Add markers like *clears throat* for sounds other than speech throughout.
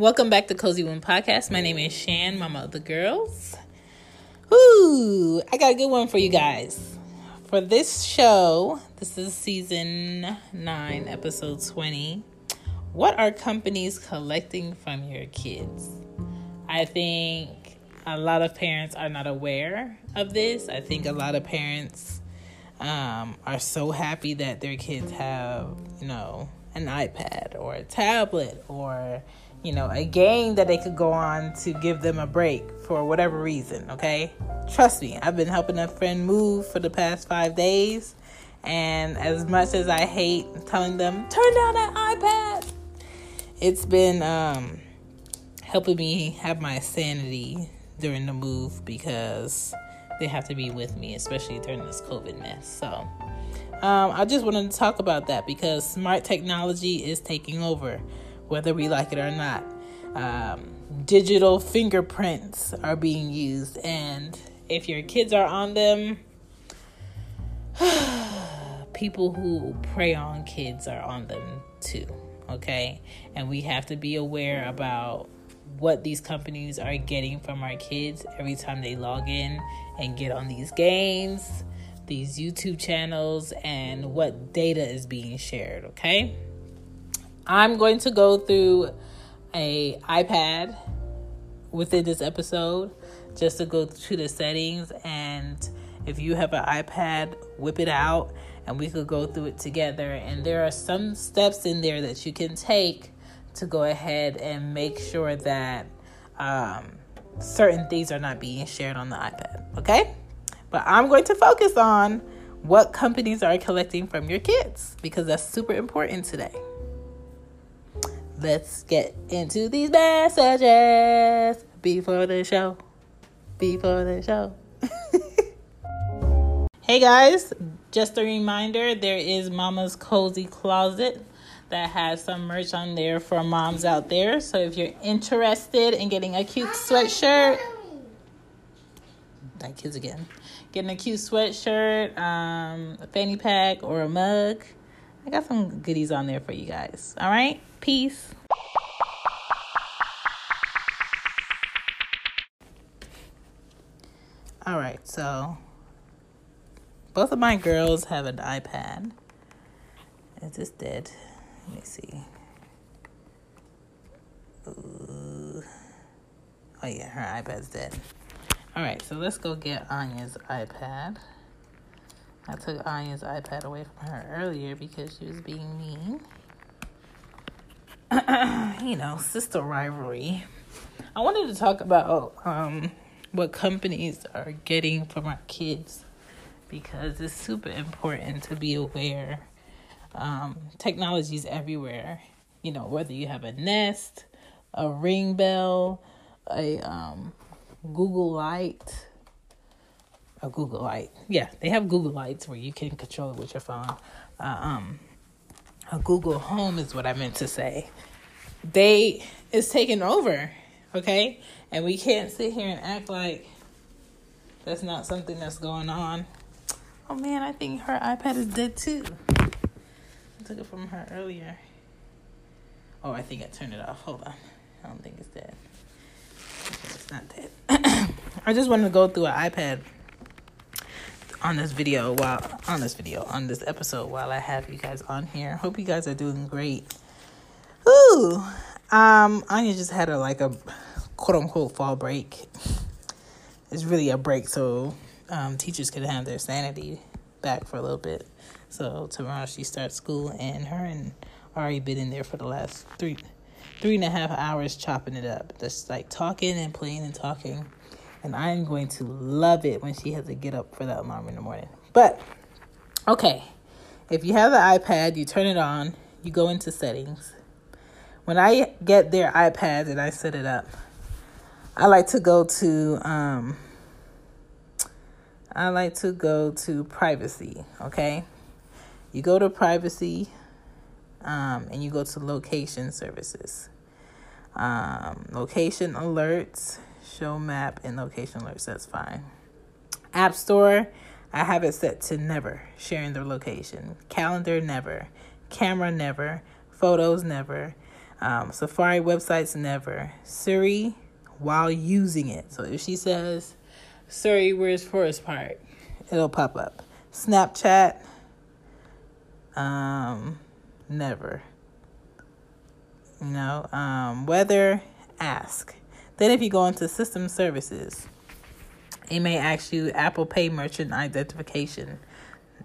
Welcome back to Cozy Womb Podcast. My name is Shan, mama of the girls. Ooh, I got a good one for you guys. For this show, this is season 9, episode 20. What are companies collecting from your kids? I think a lot of parents are not aware of this. I think a lot of parents um, are so happy that their kids have, you know, an iPad or a tablet or you know, a game that they could go on to give them a break for whatever reason, okay? Trust me, I've been helping a friend move for the past five days, and as much as I hate telling them, turn down that iPad, it's been um, helping me have my sanity during the move because they have to be with me, especially during this COVID mess. So, um, I just wanted to talk about that because smart technology is taking over whether we like it or not. Um, digital fingerprints are being used, and if your kids are on them, *sighs* people who prey on kids are on them too. Okay, and we have to be aware about what these companies are getting from our kids every time they log in and get on these games, these YouTube channels, and what data is being shared. Okay. I'm going to go through a iPad within this episode just to go to the settings and if you have an iPad, whip it out and we could go through it together. And there are some steps in there that you can take to go ahead and make sure that um, certain things are not being shared on the iPad. Okay? But I'm going to focus on what companies are collecting from your kids because that's super important today let's get into these messages before the show. Before the show. *laughs* hey guys, just a reminder there is Mama's Cozy Closet that has some merch on there for moms out there. So if you're interested in getting a cute sweatshirt, that kids again, getting a cute sweatshirt, um, a fanny pack, or a mug, I got some goodies on there for you guys. All right. Peace. All right, so both of my girls have an iPad. Is this dead? Let me see. Ooh. Oh, yeah, her iPad's dead. All right, so let's go get Anya's iPad. I took Anya's iPad away from her earlier because she was being mean. *clears throat* you know, sister rivalry. I wanted to talk about um, what companies are getting from our kids because it's super important to be aware. Um, technology is everywhere. You know, whether you have a Nest, a Ring Bell, a um, Google Light, a Google Light. Yeah, they have Google Lights where you can control it with your phone. Uh, um, a Google Home is what I meant to say. They is taking over, okay, and we can't sit here and act like that's not something that's going on. Oh man, I think her iPad is dead too. I took it from her earlier. Oh, I think I turned it off. Hold on. I don't think it's dead. It's not dead. *clears throat* I just wanted to go through an iPad on this video while on this video on this episode while I have you guys on here. Hope you guys are doing great. Ooh, um, Anya just had a like a quote unquote fall break. It's really a break, so um, teachers can have their sanity back for a little bit. So tomorrow she starts school, and her and Ari been in there for the last three three and a half hours chopping it up, just like talking and playing and talking and I am going to love it when she has to get up for that alarm in the morning. But okay, if you have the iPad, you turn it on, you go into settings. When I get their iPad and I set it up, I like to go to um I like to go to privacy, okay? You go to privacy um, and you go to location services. Um, location alerts, show map and location alerts. That's fine. App Store, I have it set to never sharing the location. Calendar, never. Camera, never. Photos, never. Um, Safari websites, never. Siri, while using it. So if she says, Siri, where's Forest Park? It'll pop up. Snapchat, um, never. Know, um, weather, ask. Then, if you go into system services, it may ask you Apple Pay merchant identification.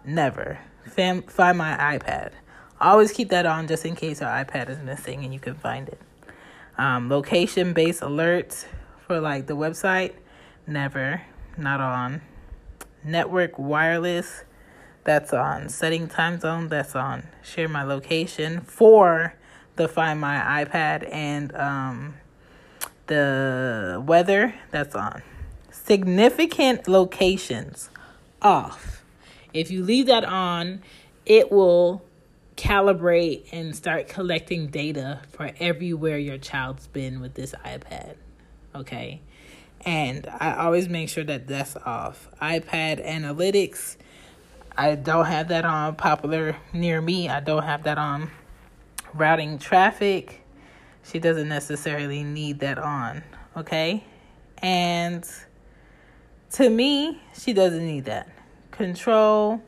Never. Fam- find my iPad. Always keep that on just in case your iPad is missing and you can find it. Um, location based alerts for like the website. Never. Not on. Network wireless. That's on. Setting time zone. That's on. Share my location for the Find My iPad and um, the weather that's on. Significant locations off. If you leave that on it will calibrate and start collecting data for everywhere your child's been with this ipad okay? And i always make sure that that's off. ipad analytics i don't have that on popular near me. I don't have that on routing traffic she doesn't necessarily need that on, okay? And to me, she doesn't need that. Control,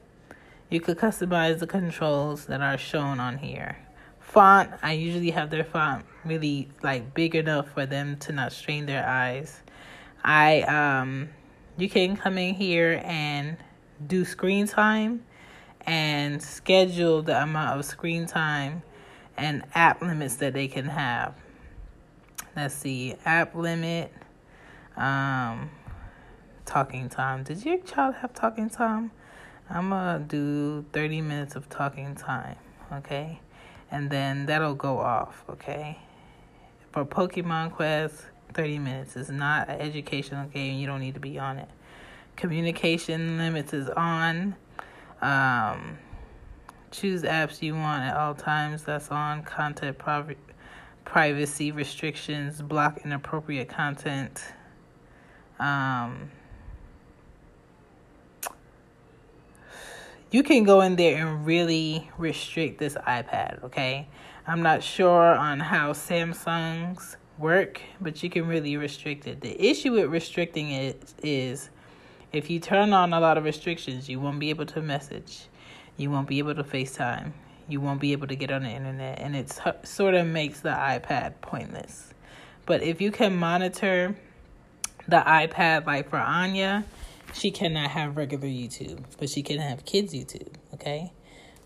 you could customize the controls that are shown on here. Font, I usually have their font really like big enough for them to not strain their eyes. I um you can come in here and do screen time and schedule the amount of screen time and app limits that they can have. Let's see, app limit, um, talking time. Did your child have talking time? I'm gonna do 30 minutes of talking time, okay? And then that'll go off, okay? For Pokemon Quest, 30 minutes is not an educational game. You don't need to be on it. Communication limits is on. Um, Choose apps you want at all times. That's on content privacy restrictions, block inappropriate content. Um, you can go in there and really restrict this iPad, okay? I'm not sure on how Samsung's work, but you can really restrict it. The issue with restricting it is if you turn on a lot of restrictions, you won't be able to message. You won't be able to FaceTime. You won't be able to get on the internet. And it sort of makes the iPad pointless. But if you can monitor the iPad, like for Anya, she cannot have regular YouTube, but she can have kids' YouTube, okay?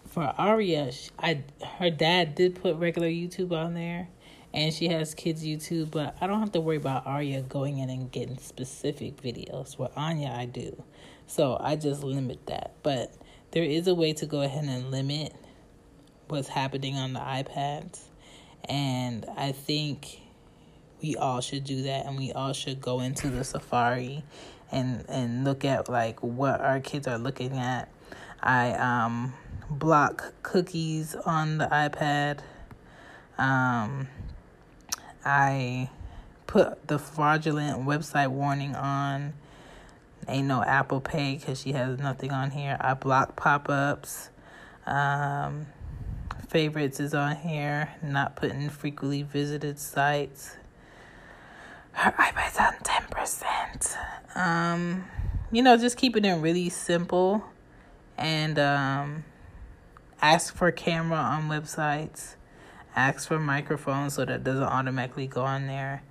For Aria, I her dad did put regular YouTube on there, and she has kids' YouTube, but I don't have to worry about Aria going in and getting specific videos. For Anya, I do. So I just limit that. But there is a way to go ahead and limit what's happening on the iPads. And I think we all should do that and we all should go into the Safari and and look at like what our kids are looking at. I um block cookies on the iPad. Um I put the fraudulent website warning on. Ain't no Apple Pay because she has nothing on here. I block pop ups. Um, favorites is on here. Not putting frequently visited sites. Her iPad's on 10%. Um, you know, just keeping it really simple and um, ask for camera on websites. Ask for microphone so that doesn't automatically go on there.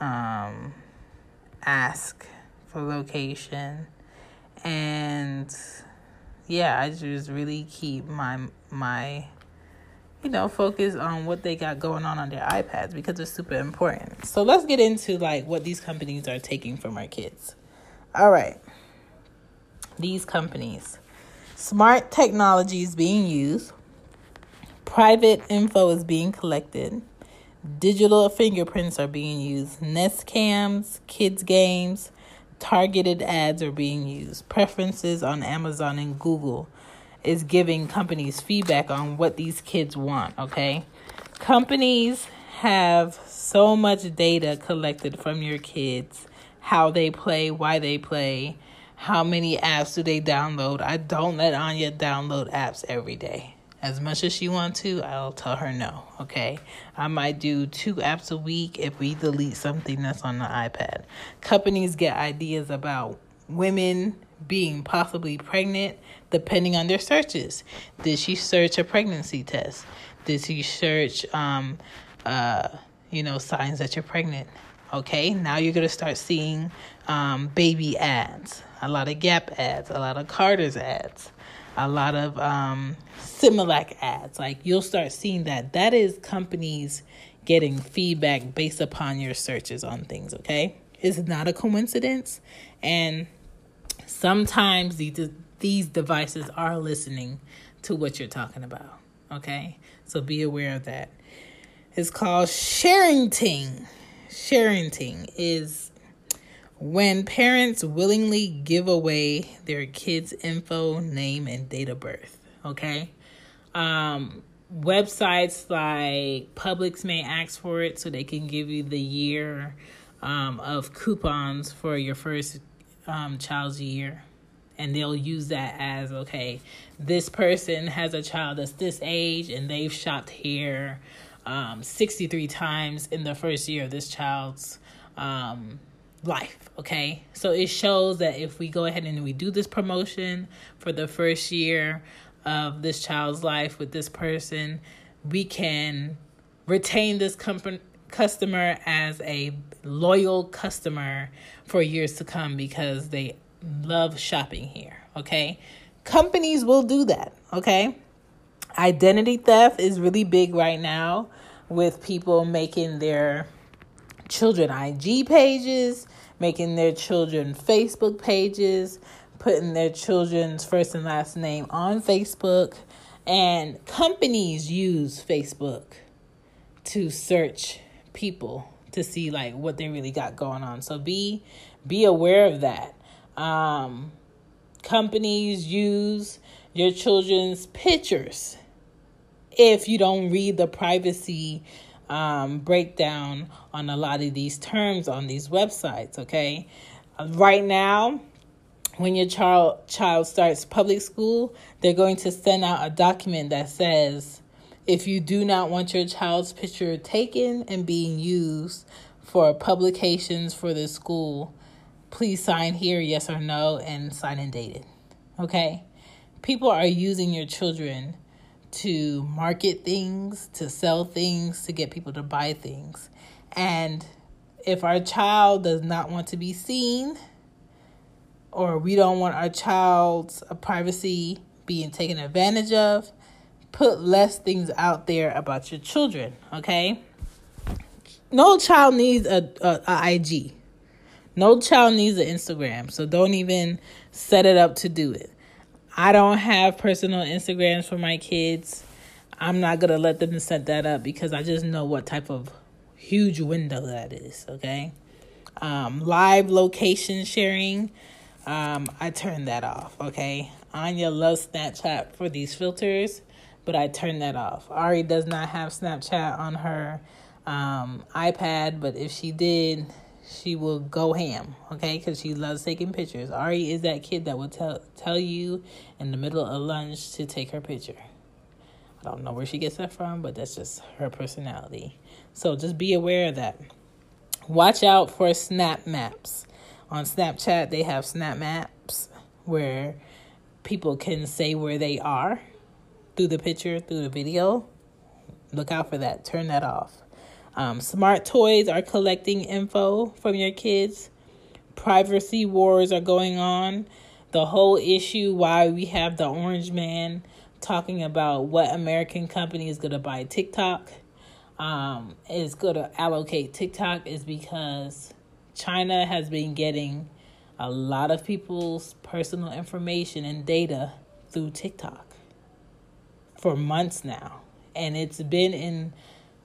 Um, ask for location and yeah, I just really keep my my you know focus on what they got going on on their iPads because it's super important. So let's get into like what these companies are taking from our kids. All right. These companies. Smart technology is being used. Private info is being collected. Digital fingerprints are being used. Nest cams, kids games, targeted ads are being used. Preferences on Amazon and Google is giving companies feedback on what these kids want, okay? Companies have so much data collected from your kids, how they play, why they play, how many apps do they download. I don't let Anya download apps every day. As much as she wants to, I'll tell her no, okay? I might do two apps a week if we delete something that's on the iPad. Companies get ideas about women being possibly pregnant depending on their searches. Did she search a pregnancy test? Did she search um uh you know signs that you're pregnant? Okay, now you're gonna start seeing um, baby ads, a lot of Gap ads, a lot of Carter's ads a lot of um, Similac ads. Like you'll start seeing that. That is companies getting feedback based upon your searches on things, okay? It's not a coincidence. And sometimes these, these devices are listening to what you're talking about, okay? So be aware of that. It's called sharenting. Sharenting is when parents willingly give away their kids' info, name, and date of birth. Okay. Um, websites like Publix may ask for it so they can give you the year um, of coupons for your first um, child's year. And they'll use that as okay, this person has a child that's this age and they've shopped here um, 63 times in the first year of this child's um, life. Okay. So it shows that if we go ahead and we do this promotion for the first year of this child's life with this person, we can retain this company customer as a loyal customer for years to come because they love shopping here. Okay. Companies will do that. Okay. Identity theft is really big right now with people making their children IG pages, making their children Facebook pages, putting their children's first and last name on Facebook. And companies use Facebook to search people to see like what they really got going on. So be be aware of that. Um, companies use your children's pictures if you don't read the privacy um, breakdown on a lot of these terms on these websites. Okay, right now, when your child child starts public school, they're going to send out a document that says if you do not want your child's picture taken and being used for publications for the school, please sign here yes or no and sign and date it. Okay? People are using your children to market things, to sell things, to get people to buy things. And if our child does not want to be seen, or we don't want our child's privacy being taken advantage of, put less things out there about your children, okay? No child needs a, a, a IG. No child needs an Instagram, so don't even set it up to do it. I don't have personal Instagrams for my kids. I'm not gonna let them set that up because I just know what type of huge window that is, okay? Um, live location sharing, um, I turned that off. Okay, Anya loves Snapchat for these filters, but I turned that off. Ari does not have Snapchat on her um, iPad, but if she did, she will go ham, okay? Because she loves taking pictures. Ari is that kid that will tell tell you in the middle of lunch to take her picture. I don't know where she gets that from, but that's just her personality. So just be aware of that. Watch out for snap maps. On Snapchat, they have snap maps where people can say where they are through the picture, through the video. Look out for that. Turn that off. Um, smart toys are collecting info from your kids. Privacy wars are going on. The whole issue why we have the orange man talking about what American company is going to buy TikTok um, is going to allocate TikTok is because China has been getting a lot of people's personal information and data through TikTok for months now. And it's been in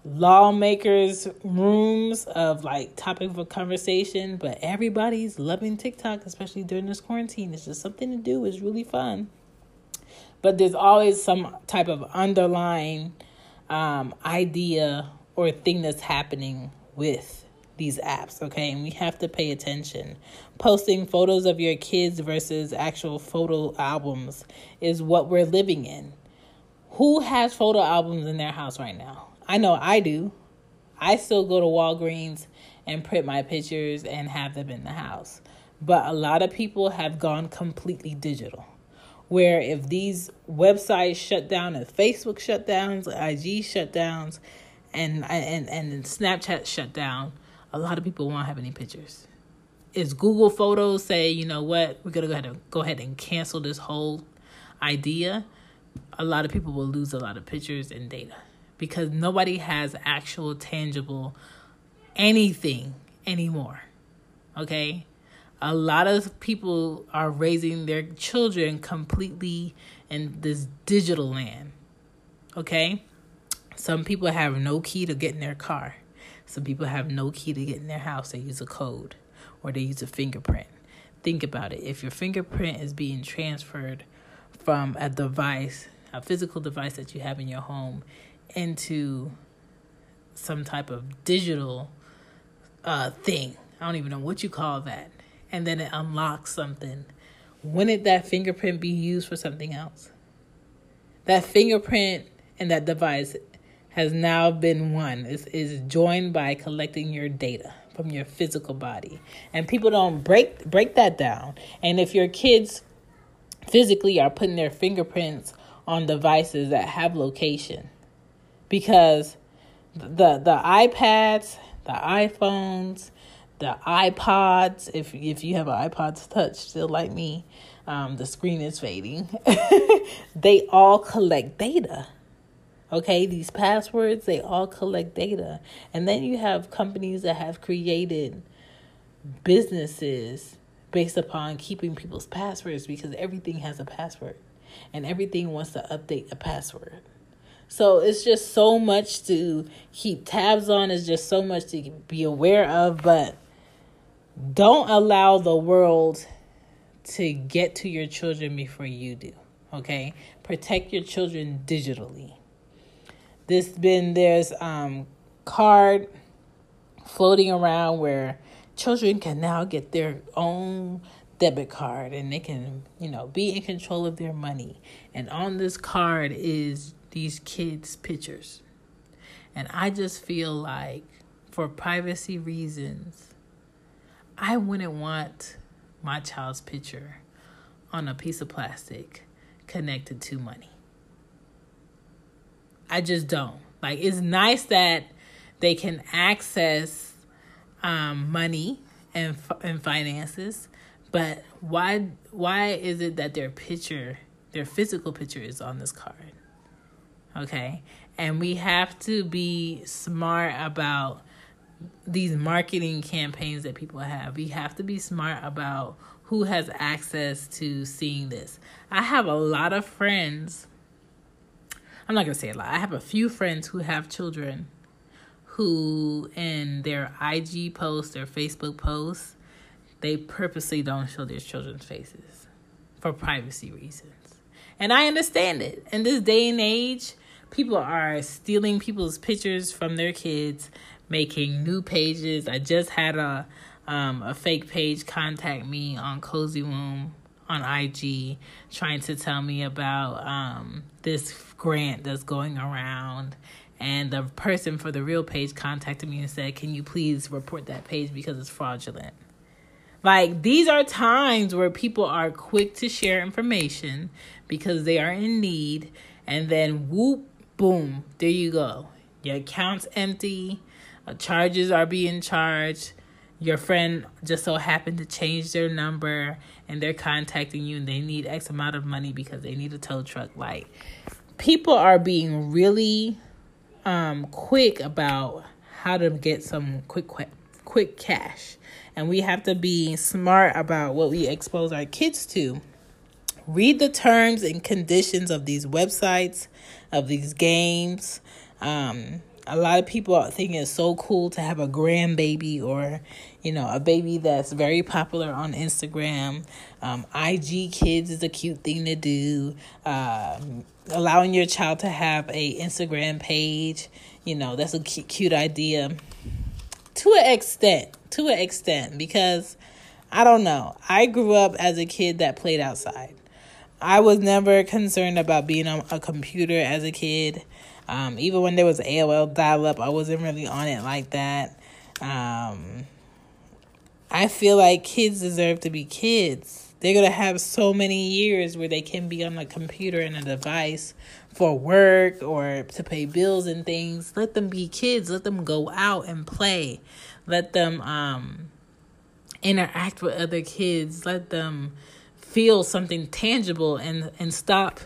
lawmakers' rooms of like topic for conversation, but everybody's loving TikTok, especially during this quarantine. It's just something to do. It's really fun. But there's always some type of underlying um, idea or thing that's happening with these apps, okay? And we have to pay attention. Posting photos of your kids versus actual photo albums is what we're living in. Who has photo albums in their house right now? I know I do. I still go to Walgreens and print my pictures and have them in the house. But a lot of people have gone completely digital. Where if these websites shut down, and Facebook shut downs, IG shut downs, and and and Snapchat shut down, a lot of people won't have any pictures. Is Google Photos say, you know what, we're gonna go ahead and go ahead and cancel this whole idea? A lot of people will lose a lot of pictures and data because nobody has actual tangible anything anymore. Okay? A lot of people are raising their children completely in this digital land. Okay? Some people have no key to get in their car. Some people have no key to get in their house. They use a code or they use a fingerprint. Think about it. If your fingerprint is being transferred from a device, a physical device that you have in your home, into some type of digital uh, thing. I don't even know what you call that. And then it unlocks something. Wouldn't that fingerprint be used for something else? That fingerprint and that device has now been one. Is joined by collecting your data from your physical body. And people don't break break that down. And if your kids physically are putting their fingerprints on devices that have location, because the the iPads, the iPhones, the iPods, if if you have an iPod touch still like me, um, the screen is fading. *laughs* they all collect data. Okay, these passwords, they all collect data. And then you have companies that have created businesses based upon keeping people's passwords because everything has a password and everything wants to update a password. So it's just so much to keep tabs on, it's just so much to be aware of, but don't allow the world to get to your children before you do. Okay? Protect your children digitally. This been there's um card floating around where children can now get their own debit card and they can, you know, be in control of their money. And on this card is these kids' pictures. And I just feel like, for privacy reasons, I wouldn't want my child's picture on a piece of plastic connected to money. I just don't. Like, it's nice that they can access um, money and and finances, but why why is it that their picture, their physical picture, is on this card? Okay. And we have to be smart about these marketing campaigns that people have. We have to be smart about who has access to seeing this. I have a lot of friends. I'm not going to say a lot. I have a few friends who have children who in their IG posts, their Facebook posts, they purposely don't show their children's faces for privacy reasons. And I understand it. In this day and age, people are stealing people's pictures from their kids, making new pages. I just had a um, a fake page contact me on Cozy Womb on IG trying to tell me about um, this grant that's going around. And the person for the real page contacted me and said, Can you please report that page because it's fraudulent? Like, these are times where people are quick to share information because they are in need. And then, whoop, boom, there you go. Your account's empty, uh, charges are being charged. Your friend just so happened to change their number and they're contacting you and they need X amount of money because they need a tow truck. Like, people are being really um, quick about how to get some quick, quick, quick cash. And we have to be smart about what we expose our kids to. Read the terms and conditions of these websites, of these games. Um, a lot of people think it's so cool to have a grandbaby or, you know, a baby that's very popular on Instagram. Um, IG Kids is a cute thing to do. Uh, allowing your child to have a Instagram page, you know, that's a cute, cute idea. To an extent, to an extent, because I don't know. I grew up as a kid that played outside. I was never concerned about being on a computer as a kid. Um, even when there was AOL dial up, I wasn't really on it like that. Um, I feel like kids deserve to be kids. They're going to have so many years where they can be on a computer and a device for work or to pay bills and things. Let them be kids. Let them go out and play. Let them um, interact with other kids. Let them feel something tangible and and stop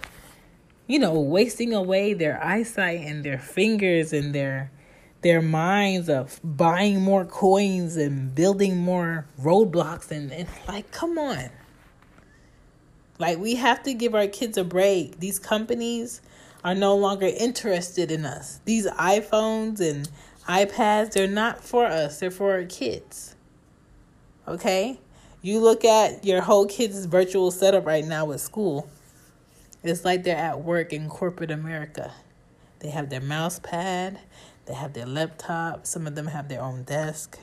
you know wasting away their eyesight and their fingers and their their minds of buying more coins and building more Roblox and, and like come on. Like we have to give our kids a break. These companies are no longer interested in us. These iphones and ipads they're not for us. They're for our kids. Okay you look at your whole kids' virtual setup right now with school. It's like they're at work in corporate America. They have their mouse pad, they have their laptop, some of them have their own desk,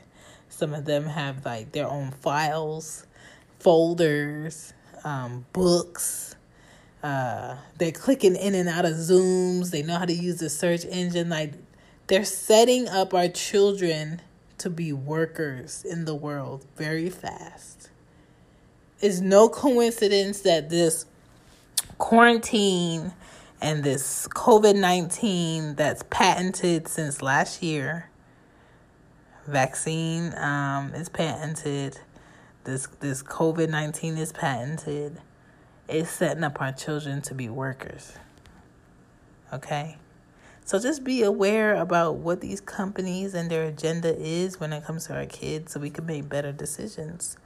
some of them have like their own files, folders, um, books. Uh, they're clicking in and out of Zooms. They know how to use the search engine. Like they're setting up our children to be workers in the world very fast it's no coincidence that this quarantine and this COVID 19 that's patented since last year, vaccine um, is patented, this, this COVID 19 is patented, is setting up our children to be workers. Okay? So just be aware about what these companies and their agenda is when it comes to our kids so we can make better decisions.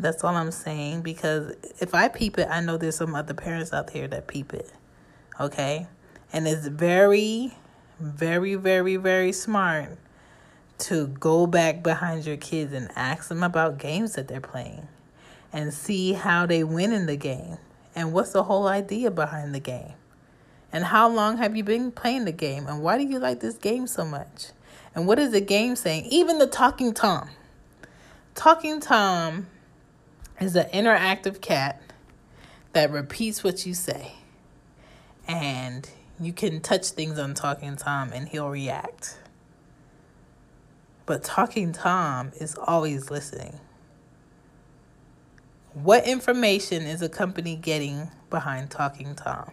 That's all I'm saying because if I peep it, I know there's some other parents out there that peep it. Okay? And it's very, very, very, very smart to go back behind your kids and ask them about games that they're playing and see how they win in the game and what's the whole idea behind the game. And how long have you been playing the game? And why do you like this game so much? And what is the game saying? Even the Talking Tom. Talking Tom is an interactive cat that repeats what you say. And you can touch things on Talking Tom and he'll react. But Talking Tom is always listening. What information is a company getting behind Talking Tom?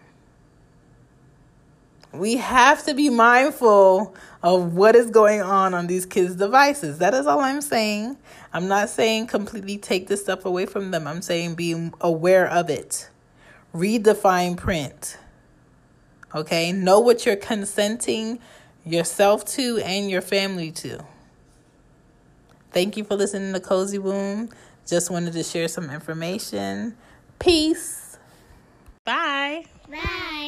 We have to be mindful of what is going on on these kids' devices. That is all I'm saying. I'm not saying completely take this stuff away from them. I'm saying be aware of it. Read the fine print. Okay? Know what you're consenting yourself to and your family to. Thank you for listening to Cozy Womb. Just wanted to share some information. Peace. Bye. Bye.